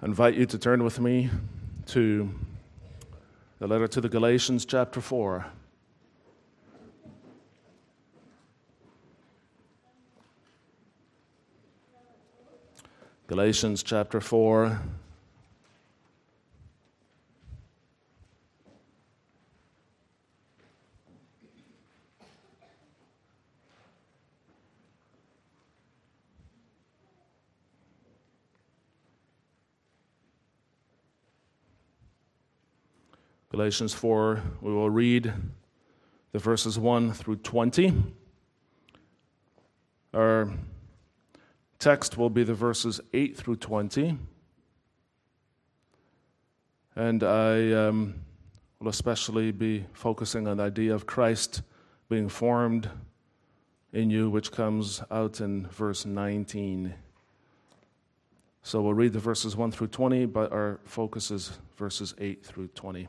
Invite you to turn with me to the letter to the Galatians, chapter 4. Galatians chapter 4. Galatians 4, we will read the verses 1 through 20. Our text will be the verses 8 through 20. And I um, will especially be focusing on the idea of Christ being formed in you, which comes out in verse 19. So we'll read the verses 1 through 20, but our focus is verses 8 through 20.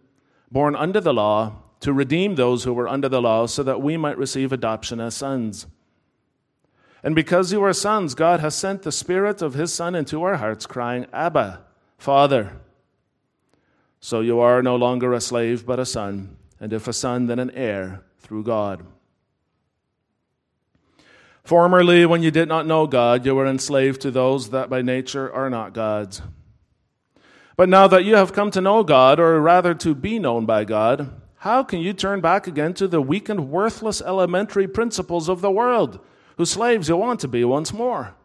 born under the law, to redeem those who were under the law, so that we might receive adoption as sons. And because you are sons, God has sent the Spirit of His Son into our hearts, crying, Abba, Father. So you are no longer a slave, but a son, and if a son, then an heir through God. Formerly, when you did not know God, you were enslaved to those that by nature are not gods. But now that you have come to know God, or rather to be known by God, how can you turn back again to the weak and worthless elementary principles of the world, whose slaves you want to be once more?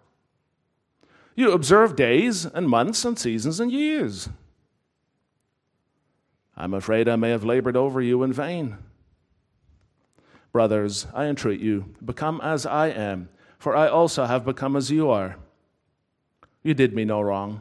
You observe days and months and seasons and years. I'm afraid I may have labored over you in vain. Brothers, I entreat you, become as I am, for I also have become as you are. You did me no wrong.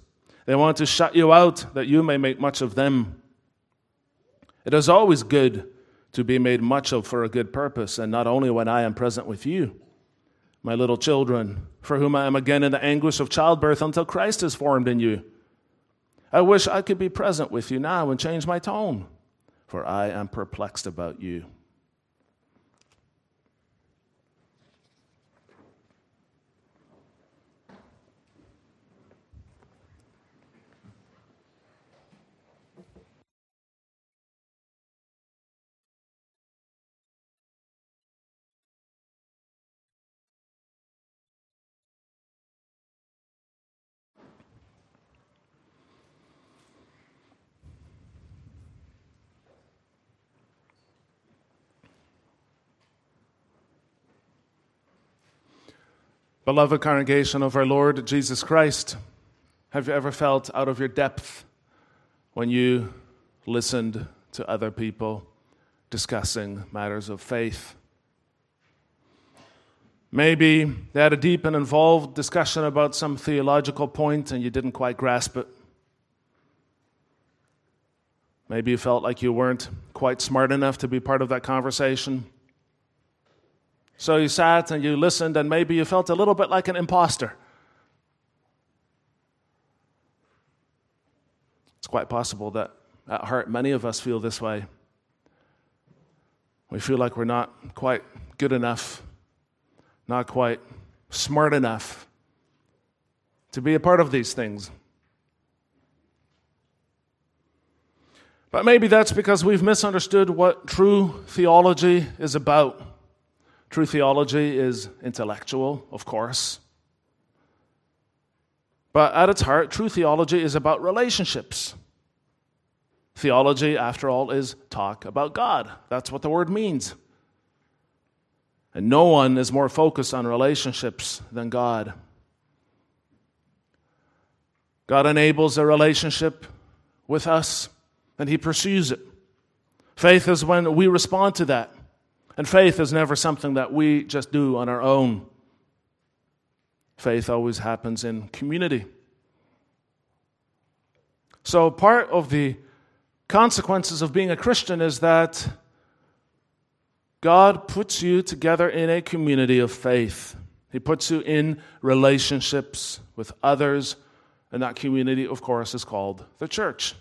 They want to shut you out that you may make much of them. It is always good to be made much of for a good purpose, and not only when I am present with you, my little children, for whom I am again in the anguish of childbirth until Christ is formed in you. I wish I could be present with you now and change my tone, for I am perplexed about you. Beloved congregation of our Lord Jesus Christ, have you ever felt out of your depth when you listened to other people discussing matters of faith? Maybe they had a deep and involved discussion about some theological point and you didn't quite grasp it. Maybe you felt like you weren't quite smart enough to be part of that conversation. So you sat and you listened, and maybe you felt a little bit like an imposter. It's quite possible that at heart many of us feel this way. We feel like we're not quite good enough, not quite smart enough to be a part of these things. But maybe that's because we've misunderstood what true theology is about. True theology is intellectual, of course. But at its heart, true theology is about relationships. Theology, after all, is talk about God. That's what the word means. And no one is more focused on relationships than God. God enables a relationship with us, and He pursues it. Faith is when we respond to that. And faith is never something that we just do on our own. Faith always happens in community. So, part of the consequences of being a Christian is that God puts you together in a community of faith. He puts you in relationships with others, and that community, of course, is called the church.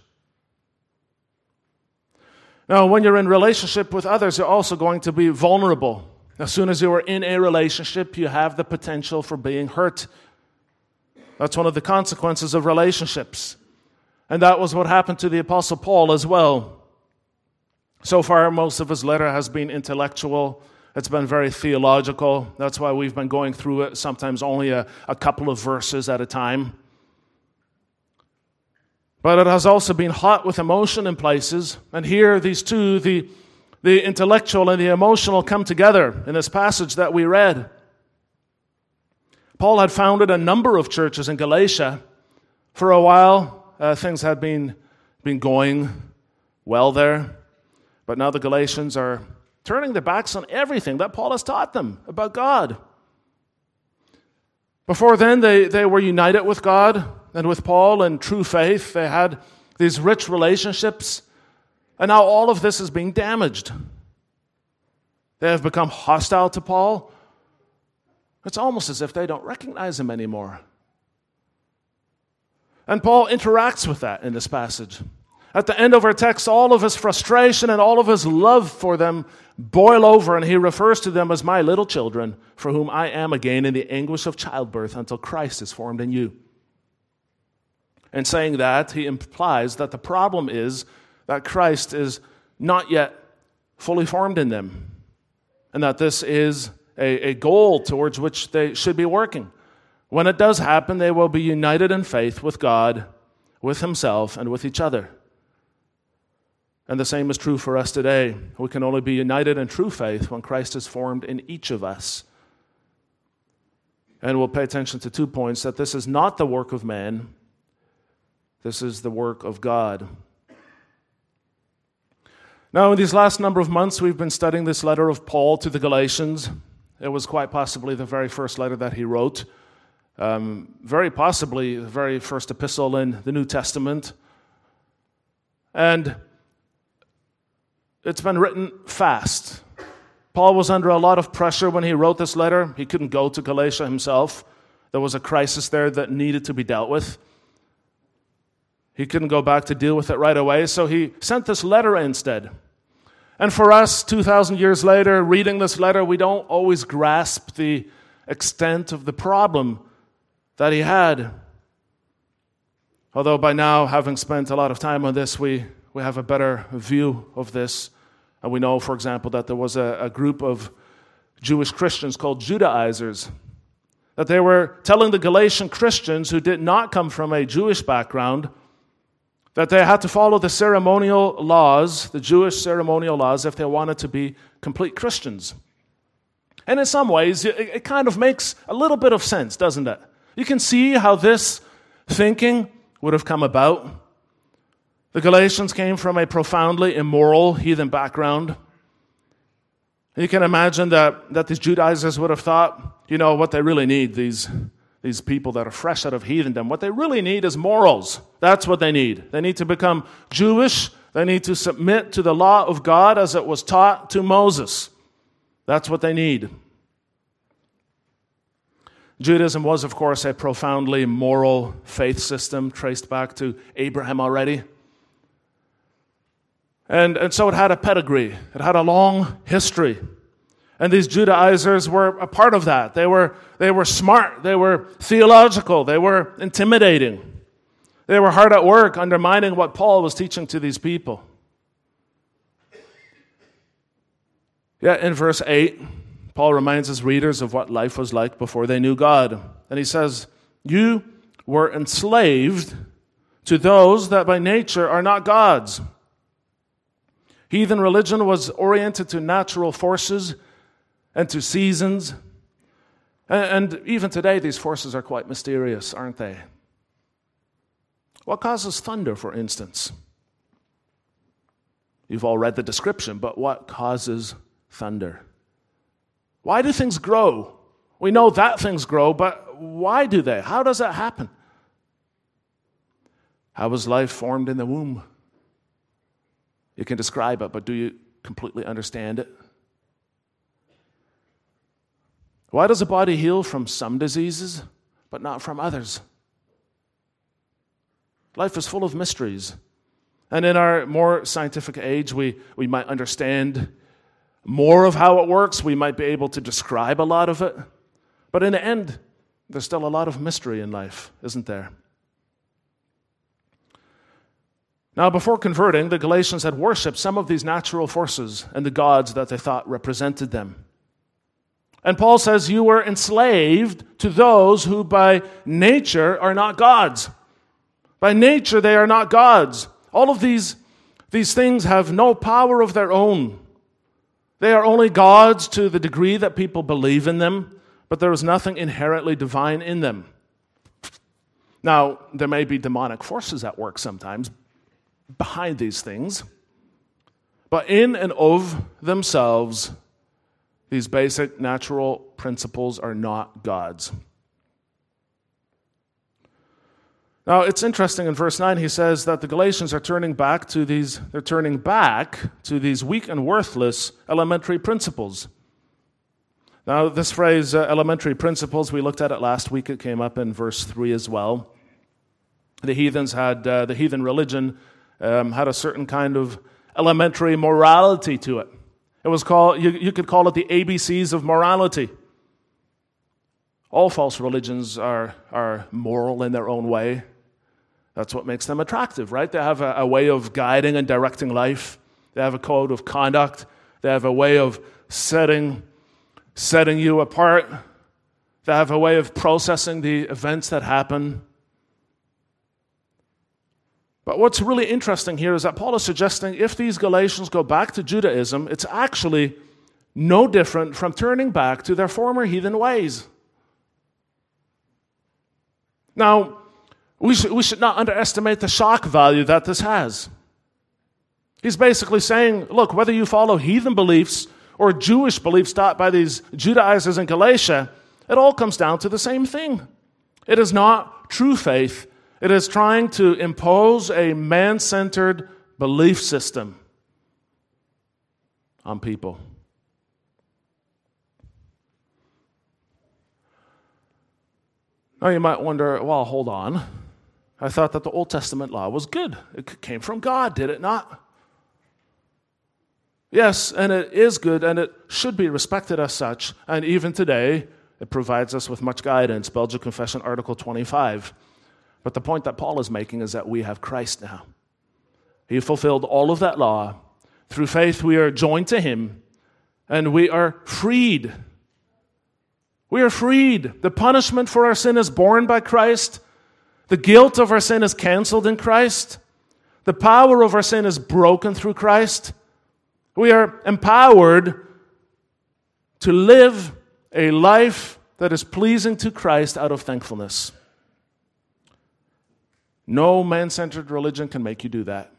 Now, when you're in relationship with others, you're also going to be vulnerable. As soon as you are in a relationship, you have the potential for being hurt. That's one of the consequences of relationships. And that was what happened to the Apostle Paul as well. So far, most of his letter has been intellectual. It's been very theological. That's why we've been going through it, sometimes only a, a couple of verses at a time. But it has also been hot with emotion in places. And here, these two, the, the intellectual and the emotional, come together in this passage that we read. Paul had founded a number of churches in Galatia. For a while, uh, things had been, been going well there. But now the Galatians are turning their backs on everything that Paul has taught them about God. Before then, they, they were united with God and with Paul in true faith. They had these rich relationships. And now all of this is being damaged. They have become hostile to Paul. It's almost as if they don't recognize him anymore. And Paul interacts with that in this passage. At the end of our text, all of his frustration and all of his love for them boil over, and he refers to them as my little children, for whom I am again in the anguish of childbirth until Christ is formed in you. In saying that, he implies that the problem is that Christ is not yet fully formed in them, and that this is a, a goal towards which they should be working. When it does happen, they will be united in faith with God, with Himself, and with each other. And the same is true for us today. We can only be united in true faith when Christ is formed in each of us. And we'll pay attention to two points that this is not the work of man, this is the work of God. Now, in these last number of months, we've been studying this letter of Paul to the Galatians. It was quite possibly the very first letter that he wrote um, very possibly the very first epistle in the New Testament. And it's been written fast. Paul was under a lot of pressure when he wrote this letter. He couldn't go to Galatia himself. There was a crisis there that needed to be dealt with. He couldn't go back to deal with it right away, so he sent this letter instead. And for us, 2,000 years later, reading this letter, we don't always grasp the extent of the problem that he had. Although by now, having spent a lot of time on this, we, we have a better view of this. And we know, for example, that there was a, a group of Jewish Christians called Judaizers. That they were telling the Galatian Christians who did not come from a Jewish background that they had to follow the ceremonial laws, the Jewish ceremonial laws, if they wanted to be complete Christians. And in some ways, it, it kind of makes a little bit of sense, doesn't it? You can see how this thinking would have come about. The Galatians came from a profoundly immoral heathen background. You can imagine that, that these Judaizers would have thought, you know, what they really need, these, these people that are fresh out of heathendom, what they really need is morals. That's what they need. They need to become Jewish. They need to submit to the law of God as it was taught to Moses. That's what they need. Judaism was, of course, a profoundly moral faith system traced back to Abraham already. And, and so it had a pedigree, it had a long history. And these Judaizers were a part of that. They were, they were smart, they were theological, they were intimidating. They were hard at work undermining what Paul was teaching to these people. Yet in verse 8, Paul reminds his readers of what life was like before they knew God. And he says, You were enslaved to those that by nature are not gods. Heathen religion was oriented to natural forces and to seasons. And even today, these forces are quite mysterious, aren't they? What causes thunder, for instance? You've all read the description, but what causes thunder? Why do things grow? We know that things grow, but why do they? How does that happen? How was life formed in the womb? You can describe it, but do you completely understand it? Why does a body heal from some diseases, but not from others? Life is full of mysteries. And in our more scientific age, we, we might understand more of how it works. We might be able to describe a lot of it. But in the end, there's still a lot of mystery in life, isn't there? Now, before converting, the Galatians had worshipped some of these natural forces and the gods that they thought represented them. And Paul says, You were enslaved to those who by nature are not gods. By nature, they are not gods. All of these, these things have no power of their own. They are only gods to the degree that people believe in them, but there is nothing inherently divine in them. Now, there may be demonic forces at work sometimes, behind these things. But in and of themselves, these basic natural principles are not gods. Now, it's interesting in verse 9, he says that the Galatians are turning back to these, they're turning back to these weak and worthless elementary principles. Now, this phrase, uh, elementary principles, we looked at it last week. It came up in verse 3 as well. The heathens had, uh, the heathen religion um, had a certain kind of elementary morality to it. It was called, you, you could call it the ABCs of morality. All false religions are, are moral in their own way. That's what makes them attractive, right? They have a, a way of guiding and directing life, they have a code of conduct, they have a way of setting, setting you apart, they have a way of processing the events that happen. But what's really interesting here is that Paul is suggesting if these Galatians go back to Judaism, it's actually no different from turning back to their former heathen ways. Now, we should, we should not underestimate the shock value that this has. He's basically saying, look, whether you follow heathen beliefs or Jewish beliefs taught by these Judaizers in Galatia, it all comes down to the same thing. It is not true faith it is trying to impose a man centered belief system on people. Now you might wonder, well, hold on. I thought that the Old Testament law was good. It came from God, did it not? Yes, and it is good, and it should be respected as such. And even today, it provides us with much guidance. Belgic Confession, Article 25. But the point that Paul is making is that we have Christ now. He fulfilled all of that law. Through faith, we are joined to Him and we are freed. We are freed. The punishment for our sin is borne by Christ. The guilt of our sin is canceled in Christ. The power of our sin is broken through Christ. We are empowered to live a life that is pleasing to Christ out of thankfulness. No man centered religion can make you do that.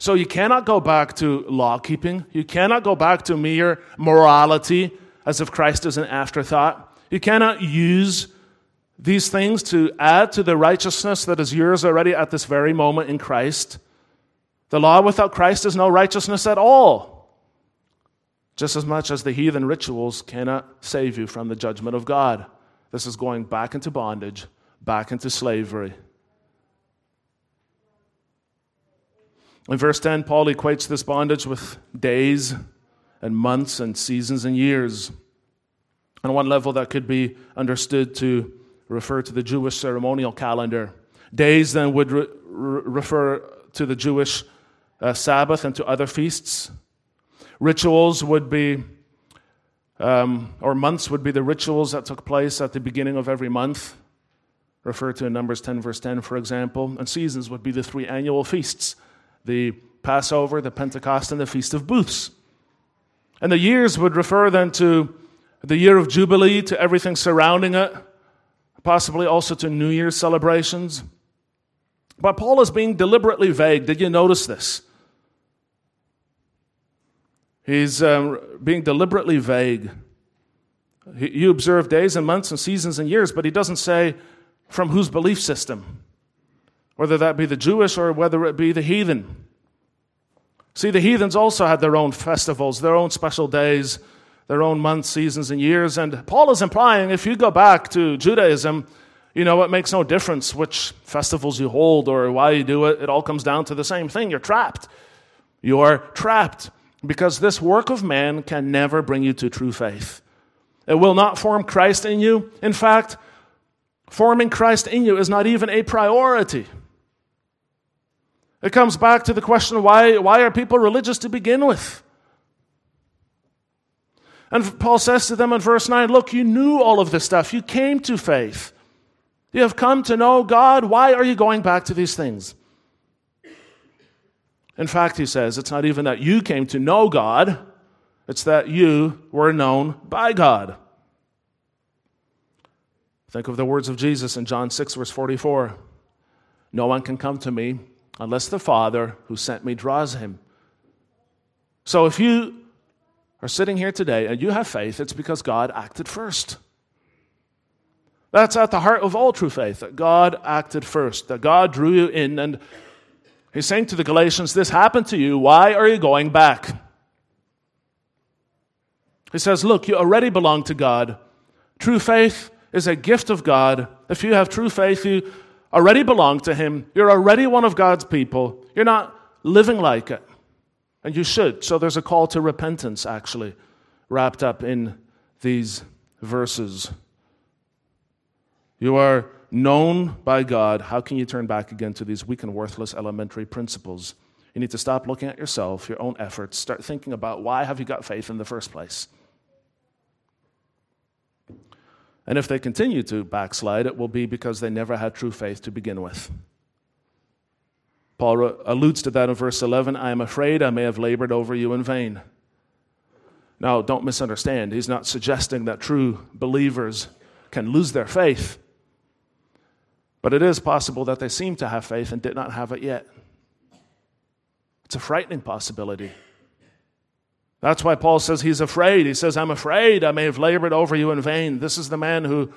So you cannot go back to law keeping. You cannot go back to mere morality as if Christ is an afterthought. You cannot use these things to add to the righteousness that is yours already at this very moment in Christ. The law without Christ is no righteousness at all. Just as much as the heathen rituals cannot save you from the judgment of God. This is going back into bondage back into slavery. In verse 10, Paul equates this bondage with days and months and seasons and years. On one level, that could be understood to refer to the Jewish ceremonial calendar. Days then would re- refer to the Jewish uh, Sabbath and to other feasts. Rituals would be, um, or months would be the rituals that took place at the beginning of every month. Referred to in Numbers 10, verse 10, for example. And seasons would be the three annual feasts the Passover, the Pentecost, and the Feast of Booths. And the years would refer then to the year of Jubilee, to everything surrounding it, possibly also to New Year's celebrations. But Paul is being deliberately vague. Did you notice this? He's um, being deliberately vague. He, you observe days and months and seasons and years, but he doesn't say from whose belief system, whether that be the Jewish or whether it be the heathen. See, the heathens also had their own festivals, their own special days, their own months, seasons, and years. And Paul is implying if you go back to Judaism, you know, it makes no difference which festivals you hold or why you do it. It all comes down to the same thing. You're trapped. You are trapped because this work of man can never bring you to true faith. It will not form Christ in you. In fact, forming Christ in you is not even a priority. It comes back to the question why, why are people religious to begin with? And Paul says to them in verse 9 Look, you knew all of this stuff. You came to faith. You have come to know God. Why are you going back to these things? In fact, he says, it's not even that you came to know God, it's that you were known by God. Think of the words of Jesus in John 6, verse 44. No one can come to me unless the Father who sent me draws him. So if you are sitting here today and you have faith, it's because God acted first. That's at the heart of all true faith, that God acted first, that God drew you in. And he's saying to the Galatians, This happened to you. Why are you going back? He says, Look, you already belong to God. True faith is a gift of God. If you have true faith, you already belong to Him. You're already one of God's people. You're not living like it. And you should. So there's a call to repentance, actually, wrapped up in these verses. You are known by God. How can you turn back again to these weak and worthless elementary principles? You need to stop looking at yourself, your own efforts, start thinking about why have you got faith in the first place? And if they continue to backslide, it will be because they never had true faith to begin with. Paul alludes to that in verse 11 I am afraid I may have labored over you in vain. Now, don't misunderstand. He's not suggesting that true believers can lose their faith. But it is possible that they seem to have faith and did not have it yet. It's a frightening possibility. That's why Paul says he's afraid. He says, I'm afraid I may have labored over you in vain. This is the man who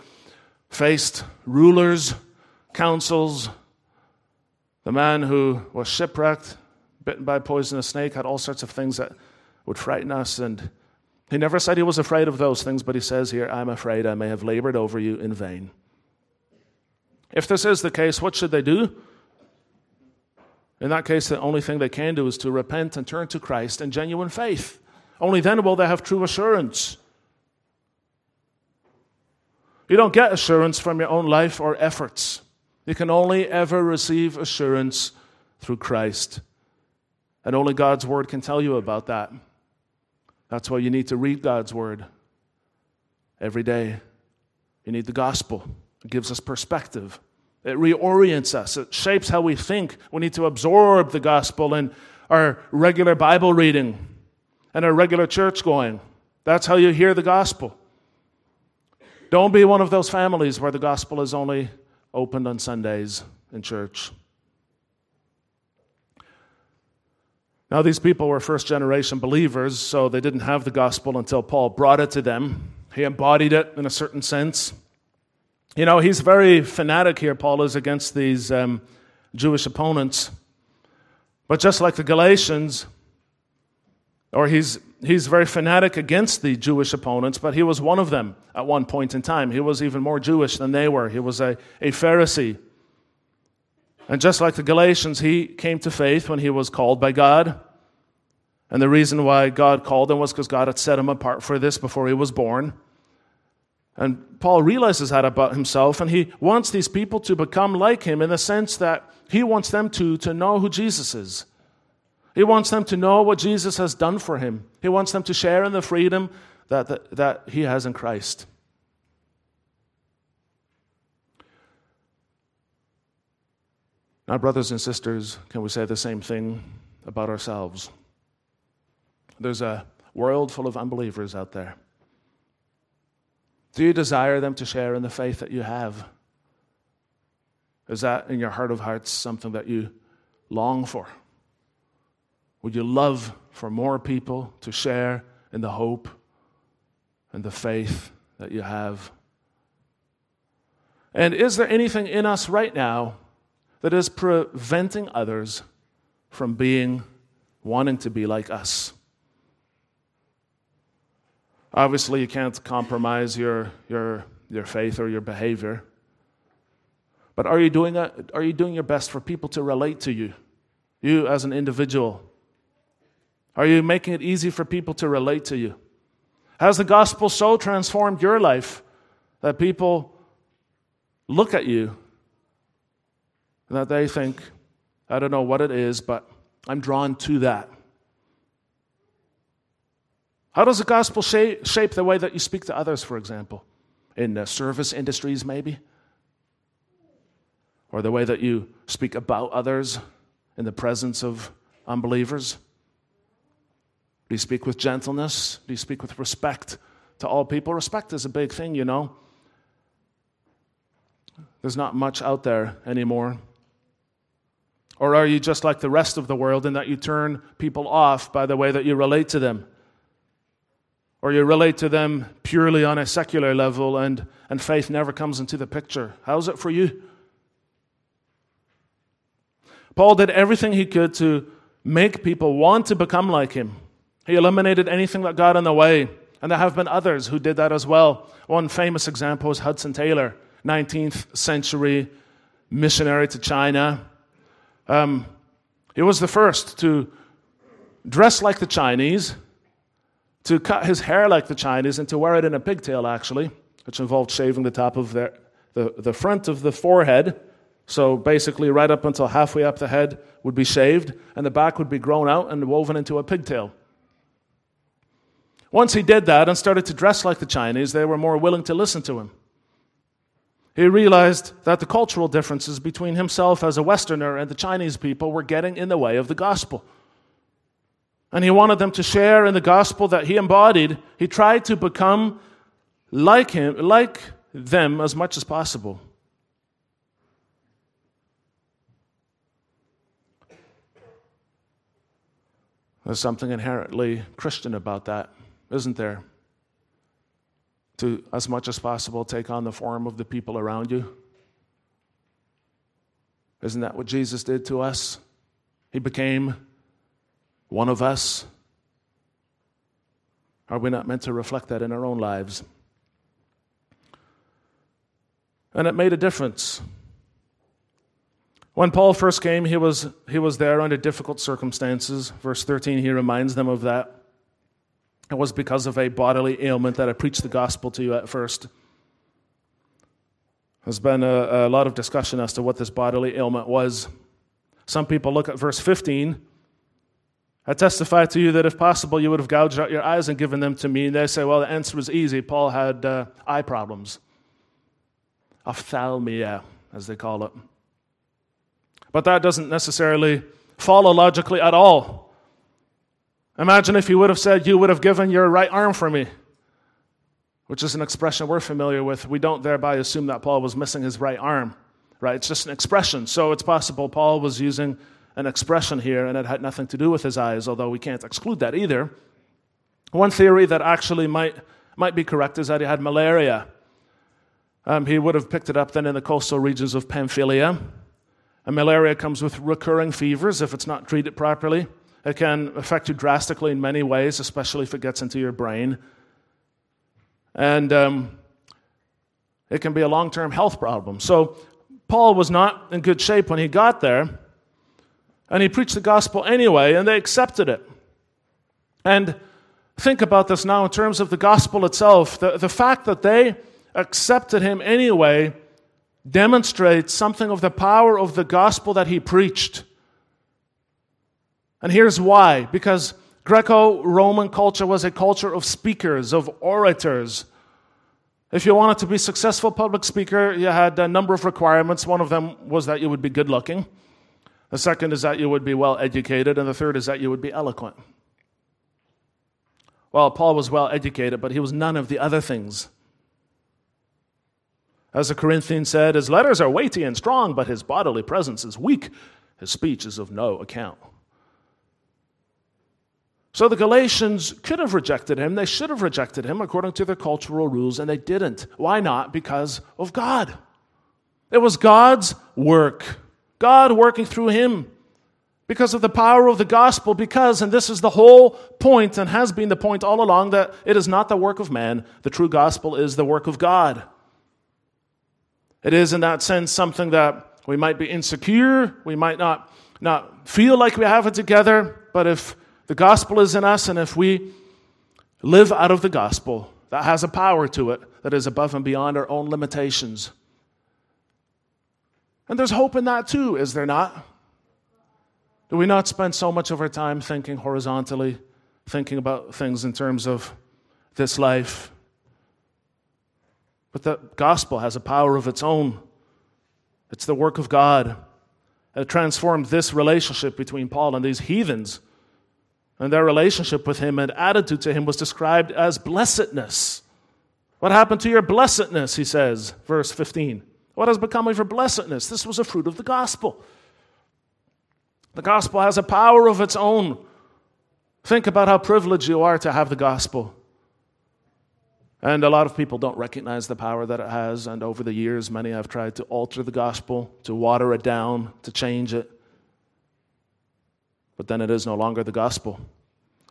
faced rulers, councils, the man who was shipwrecked, bitten by a poisonous snake, had all sorts of things that would frighten us. And he never said he was afraid of those things, but he says here, I'm afraid I may have labored over you in vain. If this is the case, what should they do? In that case, the only thing they can do is to repent and turn to Christ in genuine faith. Only then will they have true assurance. You don't get assurance from your own life or efforts. You can only ever receive assurance through Christ. And only God's Word can tell you about that. That's why you need to read God's Word every day. You need the gospel, it gives us perspective. It reorients us. It shapes how we think. We need to absorb the gospel in our regular Bible reading and a regular church going. That's how you hear the gospel. Don't be one of those families where the gospel is only opened on Sundays in church. Now, these people were first generation believers, so they didn't have the gospel until Paul brought it to them. He embodied it in a certain sense. You know, he's very fanatic here, Paul is, against these um, Jewish opponents. But just like the Galatians, or he's, he's very fanatic against the Jewish opponents, but he was one of them at one point in time. He was even more Jewish than they were. He was a, a Pharisee. And just like the Galatians, he came to faith when he was called by God. And the reason why God called him was because God had set him apart for this before he was born. And Paul realizes that about himself, and he wants these people to become like him in the sense that he wants them to, to know who Jesus is. He wants them to know what Jesus has done for him. He wants them to share in the freedom that, that, that he has in Christ. Now, brothers and sisters, can we say the same thing about ourselves? There's a world full of unbelievers out there. Do you desire them to share in the faith that you have? Is that in your heart of hearts something that you long for? Would you love for more people to share in the hope and the faith that you have? And is there anything in us right now that is preventing others from being, wanting to be like us? Obviously, you can't compromise your, your, your faith or your behavior. But are you, doing a, are you doing your best for people to relate to you? You as an individual. Are you making it easy for people to relate to you? Has the gospel so transformed your life that people look at you and that they think, I don't know what it is, but I'm drawn to that? How does the gospel shape the way that you speak to others, for example? In the service industries, maybe? Or the way that you speak about others in the presence of unbelievers? Do you speak with gentleness? Do you speak with respect to all people? Respect is a big thing, you know. There's not much out there anymore. Or are you just like the rest of the world in that you turn people off by the way that you relate to them? or you relate to them purely on a secular level and, and faith never comes into the picture. How's it for you? Paul did everything he could to make people want to become like him. He eliminated anything that got in the way, and there have been others who did that as well. One famous example is Hudson Taylor, 19th century missionary to China. Um, he was the first to dress like the Chinese to cut his hair like the Chinese and to wear it in a pigtail, actually, which involved shaving the top of their, the, the front of the forehead. So basically, right up until halfway up the head would be shaved, and the back would be grown out and woven into a pigtail. Once he did that and started to dress like the Chinese, they were more willing to listen to him. He realized that the cultural differences between himself as a Westerner and the Chinese people were getting in the way of the gospel and he wanted them to share in the gospel that he embodied. He tried to become like him, like them as much as possible. There's something inherently Christian about that, isn't there? To, as much as possible, take on the form of the people around you. Isn't that what Jesus did to us? He became one of us? Are we not meant to reflect that in our own lives? And it made a difference. When Paul first came, he was, he was there under difficult circumstances. Verse 13, he reminds them of that. It was because of a bodily ailment that I preached the gospel to you at first. There's been a, a lot of discussion as to what this bodily ailment was. Some people look at verse 15 I testify to you that if possible, you would have gouged out your eyes and given them to me. And they say, well, the answer was easy. Paul had uh, eye problems. Ophthalmia, as they call it. But that doesn't necessarily follow logically at all. Imagine if he would have said, You would have given your right arm for me, which is an expression we're familiar with. We don't thereby assume that Paul was missing his right arm, right? It's just an expression. So it's possible Paul was using an expression here, and it had nothing to do with his eyes, although we can't exclude that either. One theory that actually might, might be correct is that he had malaria. Um, he would have picked it up then in the coastal regions of Pamphylia. And malaria comes with recurring fevers if it's not treated properly. It can affect you drastically in many ways, especially if it gets into your brain. And um, it can be a long term health problem. So, Paul was not in good shape when he got there. And he preached the gospel anyway, and they accepted it. And think about this now in terms of the gospel itself. The, the fact that they accepted him anyway demonstrates something of the power of the gospel that he preached. And here's why because Greco Roman culture was a culture of speakers, of orators. If you wanted to be a successful public speaker, you had a number of requirements. One of them was that you would be good looking. The second is that you would be well educated, and the third is that you would be eloquent. Well, Paul was well educated, but he was none of the other things. As the Corinthians said, his letters are weighty and strong, but his bodily presence is weak. His speech is of no account. So the Galatians could have rejected him. They should have rejected him according to their cultural rules, and they didn't. Why not? Because of God. It was God's work, God working through him because of the power of the gospel. Because, and this is the whole point and has been the point all along, that it is not the work of man, the true gospel is the work of God. It is, in that sense, something that we might be insecure, we might not, not feel like we have it together, but if the gospel is in us and if we live out of the gospel, that has a power to it that is above and beyond our own limitations. And there's hope in that too, is there not? Do we not spend so much of our time thinking horizontally, thinking about things in terms of this life? But the gospel has a power of its own. It's the work of God. It transformed this relationship between Paul and these heathens. And their relationship with him and attitude to him was described as blessedness. What happened to your blessedness, he says, verse 15. What has become of your blessedness? This was a fruit of the gospel. The gospel has a power of its own. Think about how privileged you are to have the gospel. And a lot of people don't recognize the power that it has. And over the years, many have tried to alter the gospel, to water it down, to change it. But then it is no longer the gospel.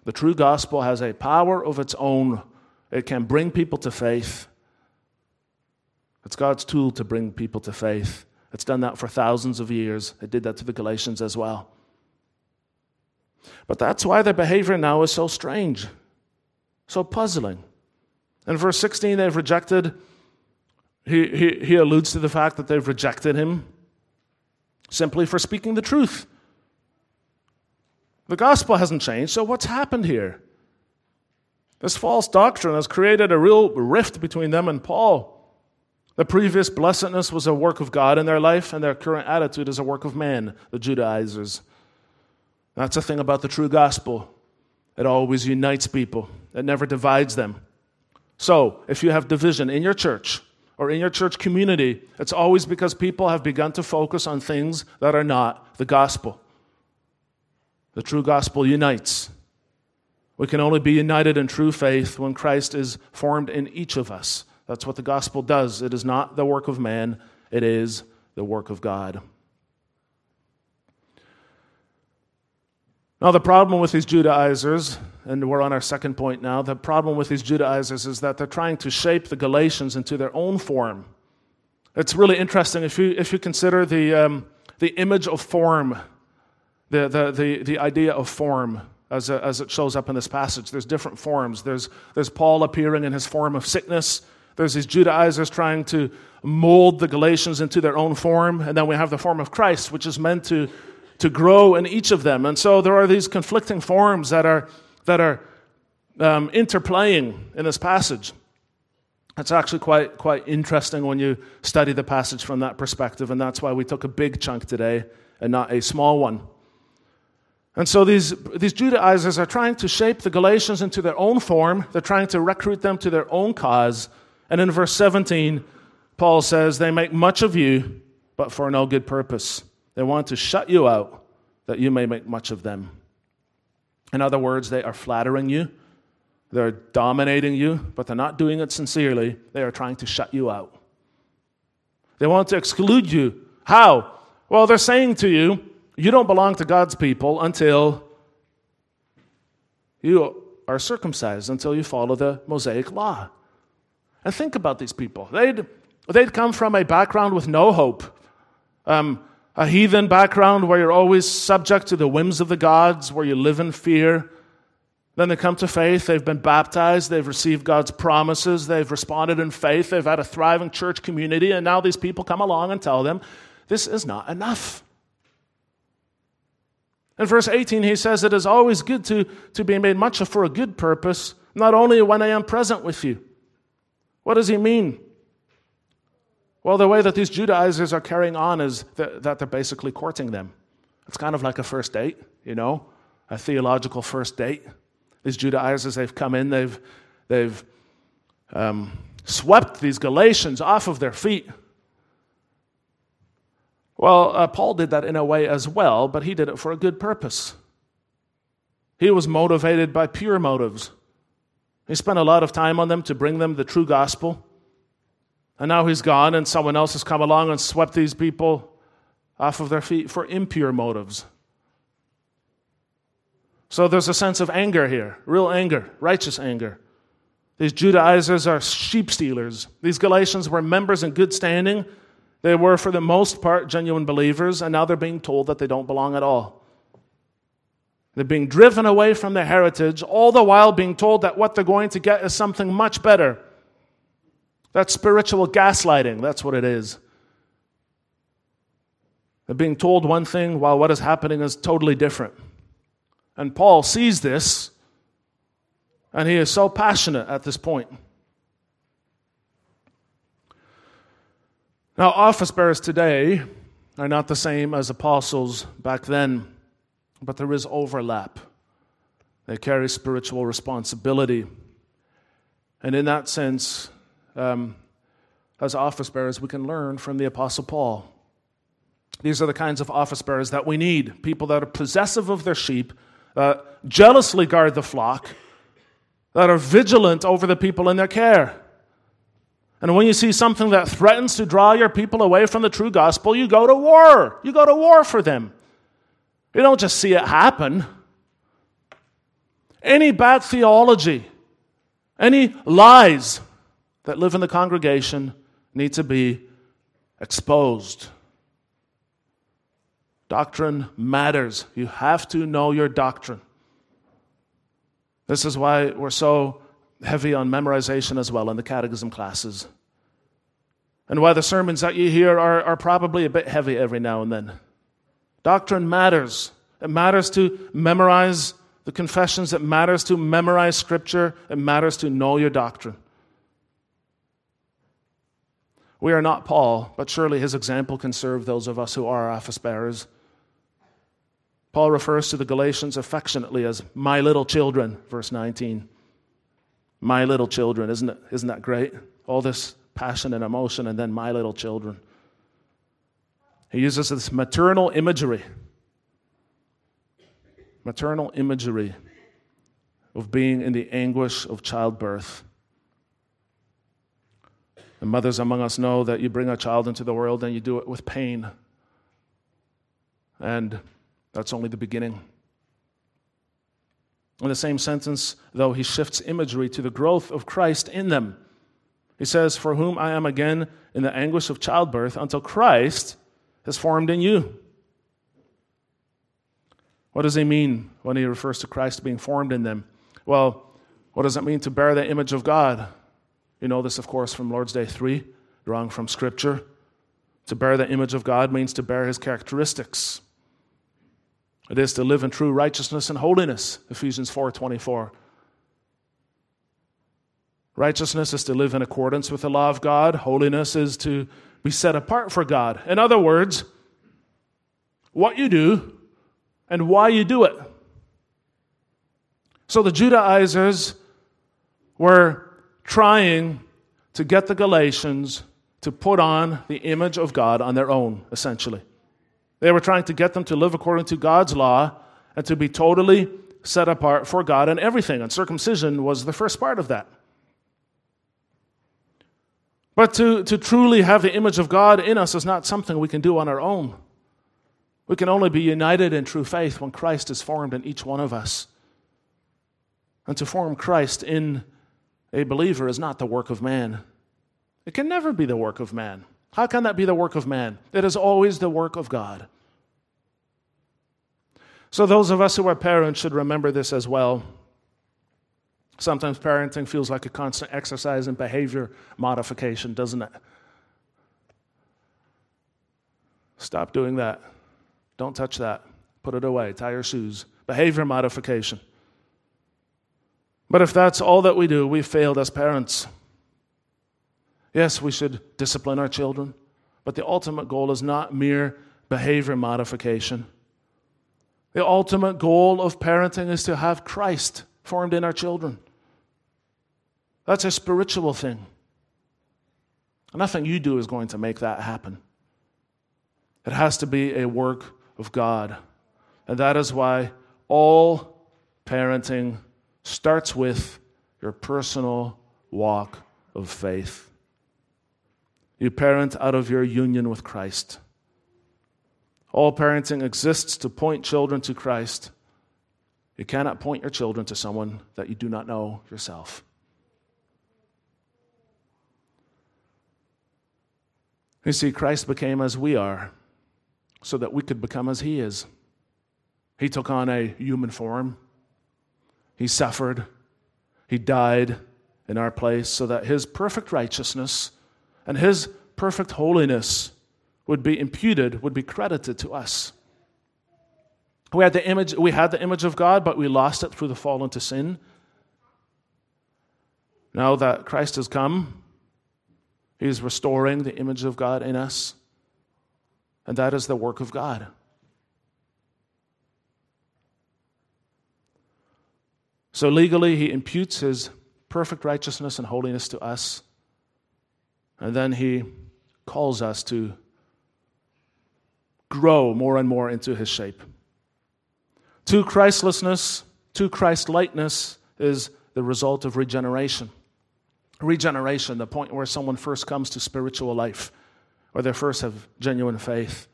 The true gospel has a power of its own, it can bring people to faith. It's God's tool to bring people to faith. It's done that for thousands of years. It did that to the Galatians as well. But that's why their behavior now is so strange, so puzzling. In verse 16, they've rejected, he, he, he alludes to the fact that they've rejected him simply for speaking the truth. The gospel hasn't changed, so what's happened here? This false doctrine has created a real rift between them and Paul. The previous blessedness was a work of God in their life, and their current attitude is a work of man, the Judaizers. That's the thing about the true gospel. It always unites people, it never divides them. So, if you have division in your church or in your church community, it's always because people have begun to focus on things that are not the gospel. The true gospel unites. We can only be united in true faith when Christ is formed in each of us. That's what the gospel does. It is not the work of man, it is the work of God. Now, the problem with these Judaizers, and we're on our second point now, the problem with these Judaizers is that they're trying to shape the Galatians into their own form. It's really interesting if you, if you consider the, um, the image of form, the, the, the, the idea of form as, a, as it shows up in this passage. There's different forms. There's, there's Paul appearing in his form of sickness. There's these Judaizers trying to mold the Galatians into their own form. And then we have the form of Christ, which is meant to, to grow in each of them. And so there are these conflicting forms that are, that are um, interplaying in this passage. It's actually quite, quite interesting when you study the passage from that perspective, and that's why we took a big chunk today and not a small one. And so these, these Judaizers are trying to shape the Galatians into their own form. They're trying to recruit them to their own cause. And in verse 17, Paul says, They make much of you, but for no good purpose. They want to shut you out that you may make much of them. In other words, they are flattering you, they're dominating you, but they're not doing it sincerely. They are trying to shut you out. They want to exclude you. How? Well, they're saying to you, you don't belong to God's people until you are circumcised, until you follow the Mosaic law. And think about these people. They'd, they'd come from a background with no hope, um, a heathen background where you're always subject to the whims of the gods, where you live in fear. Then they come to faith, they've been baptized, they've received God's promises, they've responded in faith, they've had a thriving church community, and now these people come along and tell them, this is not enough. In verse 18, he says, It is always good to, to be made much of for a good purpose, not only when I am present with you. What does he mean? Well, the way that these Judaizers are carrying on is that, they're basically courting them. It's kind of like a first date, you know, a theological first date. These Judaizers, they've come in, they've, they've um, swept these Galatians off of their feet. Well, uh, Paul did that in a way as well, but he did it for a good purpose. He was motivated by pure motives. He spent a lot of time on them to bring them the true gospel. And now he's gone, and someone else has come along and swept these people off of their feet for impure motives. So there's a sense of anger here, real anger, righteous anger. These Judaizers are sheep stealers. These Galatians were members in good standing. They were, for the most part, genuine believers, and now they're being told that they don't belong at all. They're being driven away from their heritage, all the while being told that what they're going to get is something much better. That's spiritual gaslighting. That's what it is. They're being told one thing while what is happening is totally different. And Paul sees this, and he is so passionate at this point. Now, office bearers today are not the same as apostles back then, but there is overlap. They carry spiritual responsibility. And in that sense, um, as office bearers, we can learn from the Apostle Paul. These are the kinds of office bearers that we need people that are possessive of their sheep, uh, jealously guard the flock, that are vigilant over the people in their care. And when you see something that threatens to draw your people away from the true gospel, you go to war. You go to war for them. You don't just see it happen. Any bad theology, any lies that live in the congregation need to be exposed. Doctrine matters. You have to know your doctrine. This is why we're so heavy on memorization as well in the catechism classes. And why the sermons that you hear are, are probably a bit heavy every now and then. Doctrine matters. It matters to memorize the confessions, it matters to memorize scripture, it matters to know your doctrine. We are not Paul, but surely his example can serve those of us who are office bearers. Paul refers to the Galatians affectionately as my little children, verse 19. My little children, isn't, it, isn't that great? All this passion and emotion, and then my little children. He uses this maternal imagery. Maternal imagery of being in the anguish of childbirth. The mothers among us know that you bring a child into the world and you do it with pain. And that's only the beginning. In the same sentence, though, he shifts imagery to the growth of Christ in them. He says, For whom I am again in the anguish of childbirth until Christ is formed in you. What does he mean when he refers to Christ being formed in them? Well, what does it mean to bear the image of God? You know this, of course, from Lord's Day 3, drawing from Scripture. To bear the image of God means to bear his characteristics. It is to live in true righteousness and holiness, Ephesians 4:24. Righteousness is to live in accordance with the law of God. Holiness is to be set apart for God. In other words, what you do and why you do it. So the Judaizers were trying to get the Galatians to put on the image of God on their own, essentially. They were trying to get them to live according to God's law and to be totally set apart for God and everything. And circumcision was the first part of that. But to, to truly have the image of God in us is not something we can do on our own. We can only be united in true faith when Christ is formed in each one of us. And to form Christ in a believer is not the work of man. It can never be the work of man. How can that be the work of man? It is always the work of God. So, those of us who are parents should remember this as well. Sometimes parenting feels like a constant exercise in behavior modification, doesn't it? Stop doing that. Don't touch that. Put it away. Tie your shoes. Behavior modification. But if that's all that we do, we've failed as parents. Yes, we should discipline our children, but the ultimate goal is not mere behavior modification. The ultimate goal of parenting is to have Christ formed in our children. That's a spiritual thing. Nothing you do is going to make that happen. It has to be a work of God. And that is why all parenting starts with your personal walk of faith. You parent out of your union with Christ. All parenting exists to point children to Christ. You cannot point your children to someone that you do not know yourself. You see, Christ became as we are so that we could become as He is. He took on a human form, He suffered, He died in our place so that His perfect righteousness and His perfect holiness would be imputed, would be credited to us. We had the image, we had the image of God, but we lost it through the fall into sin. Now that Christ has come, He is restoring the image of God in us. And that is the work of God. So legally, He imputes His perfect righteousness and holiness to us. And then He calls us to grow more and more into his shape. To Christlessness, to Christlikeness is the result of regeneration. Regeneration, the point where someone first comes to spiritual life, or they first have genuine faith.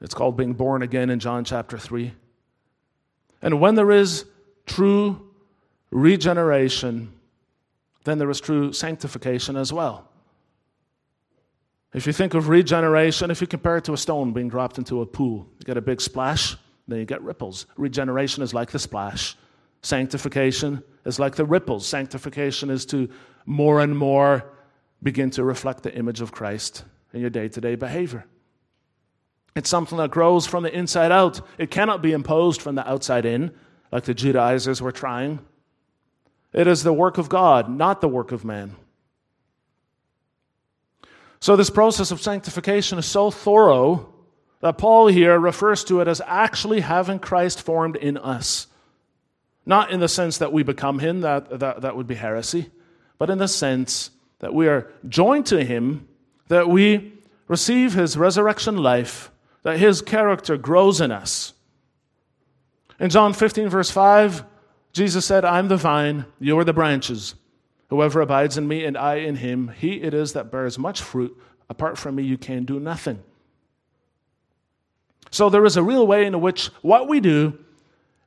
It's called being born again in John chapter 3. And when there is true regeneration, then there is true sanctification as well. If you think of regeneration, if you compare it to a stone being dropped into a pool, you get a big splash, then you get ripples. Regeneration is like the splash. Sanctification is like the ripples. Sanctification is to more and more begin to reflect the image of Christ in your day to day behavior. It's something that grows from the inside out. It cannot be imposed from the outside in, like the Judaizers were trying. It is the work of God, not the work of man. So, this process of sanctification is so thorough that Paul here refers to it as actually having Christ formed in us. Not in the sense that we become him, that, that, that would be heresy, but in the sense that we are joined to him, that we receive his resurrection life, that his character grows in us. In John 15, verse 5, Jesus said, I'm the vine, you are the branches. Whoever abides in me and I in him, he it is that bears much fruit. Apart from me, you can do nothing. So there is a real way in which what we do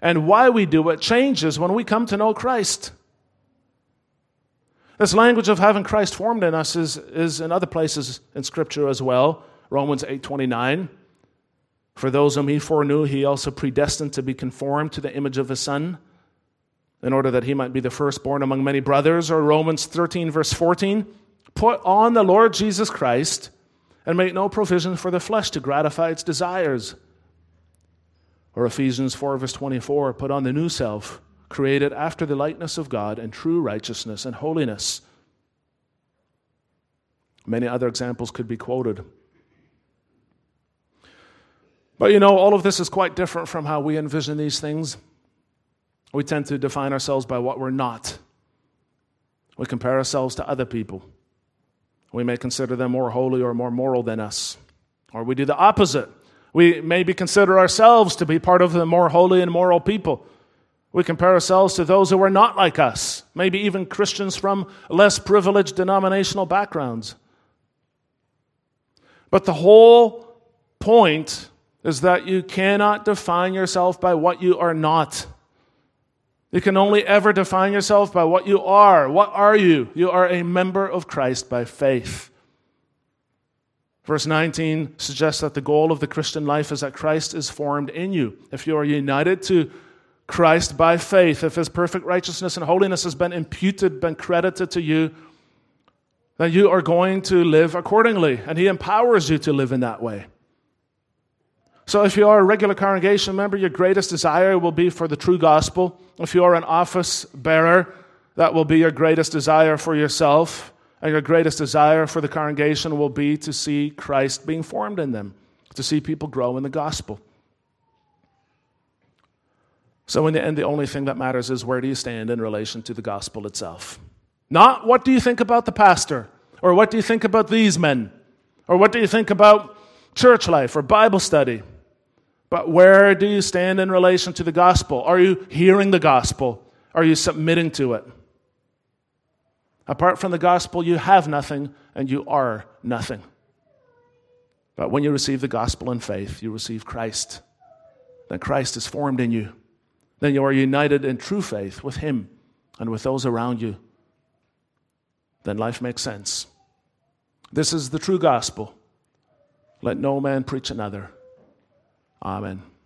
and why we do it changes when we come to know Christ. This language of having Christ formed in us is, is in other places in Scripture as well. Romans 8:29. For those whom he foreknew, he also predestined to be conformed to the image of his Son in order that he might be the firstborn among many brothers, or Romans 13, verse 14. Put on the Lord Jesus Christ and make no provision for the flesh to gratify its desires. Or Ephesians 4, verse 24. Put on the new self, created after the likeness of God in true righteousness and holiness. Many other examples could be quoted. But you know, all of this is quite different from how we envision these things. We tend to define ourselves by what we're not. We compare ourselves to other people. We may consider them more holy or more moral than us. Or we do the opposite. We maybe consider ourselves to be part of the more holy and moral people. We compare ourselves to those who are not like us, maybe even Christians from less privileged denominational backgrounds. But the whole point is that you cannot define yourself by what you are not. You can only ever define yourself by what you are. What are you? You are a member of Christ by faith. Verse 19 suggests that the goal of the Christian life is that Christ is formed in you. If you are united to Christ by faith, if his perfect righteousness and holiness has been imputed, been credited to you, then you are going to live accordingly. And he empowers you to live in that way. So, if you are a regular congregation member, your greatest desire will be for the true gospel. If you are an office bearer, that will be your greatest desire for yourself. And your greatest desire for the congregation will be to see Christ being formed in them, to see people grow in the gospel. So, in the end, the only thing that matters is where do you stand in relation to the gospel itself? Not what do you think about the pastor, or what do you think about these men, or what do you think about church life or Bible study, but where do you stand in relation to the gospel? Are you hearing the gospel? Are you submitting to it? Apart from the gospel, you have nothing and you are nothing. But when you receive the gospel in faith, you receive Christ. Then Christ is formed in you. Then you are united in true faith with Him and with those around you. Then life makes sense. This is the true gospel. Let no man preach another. Amen.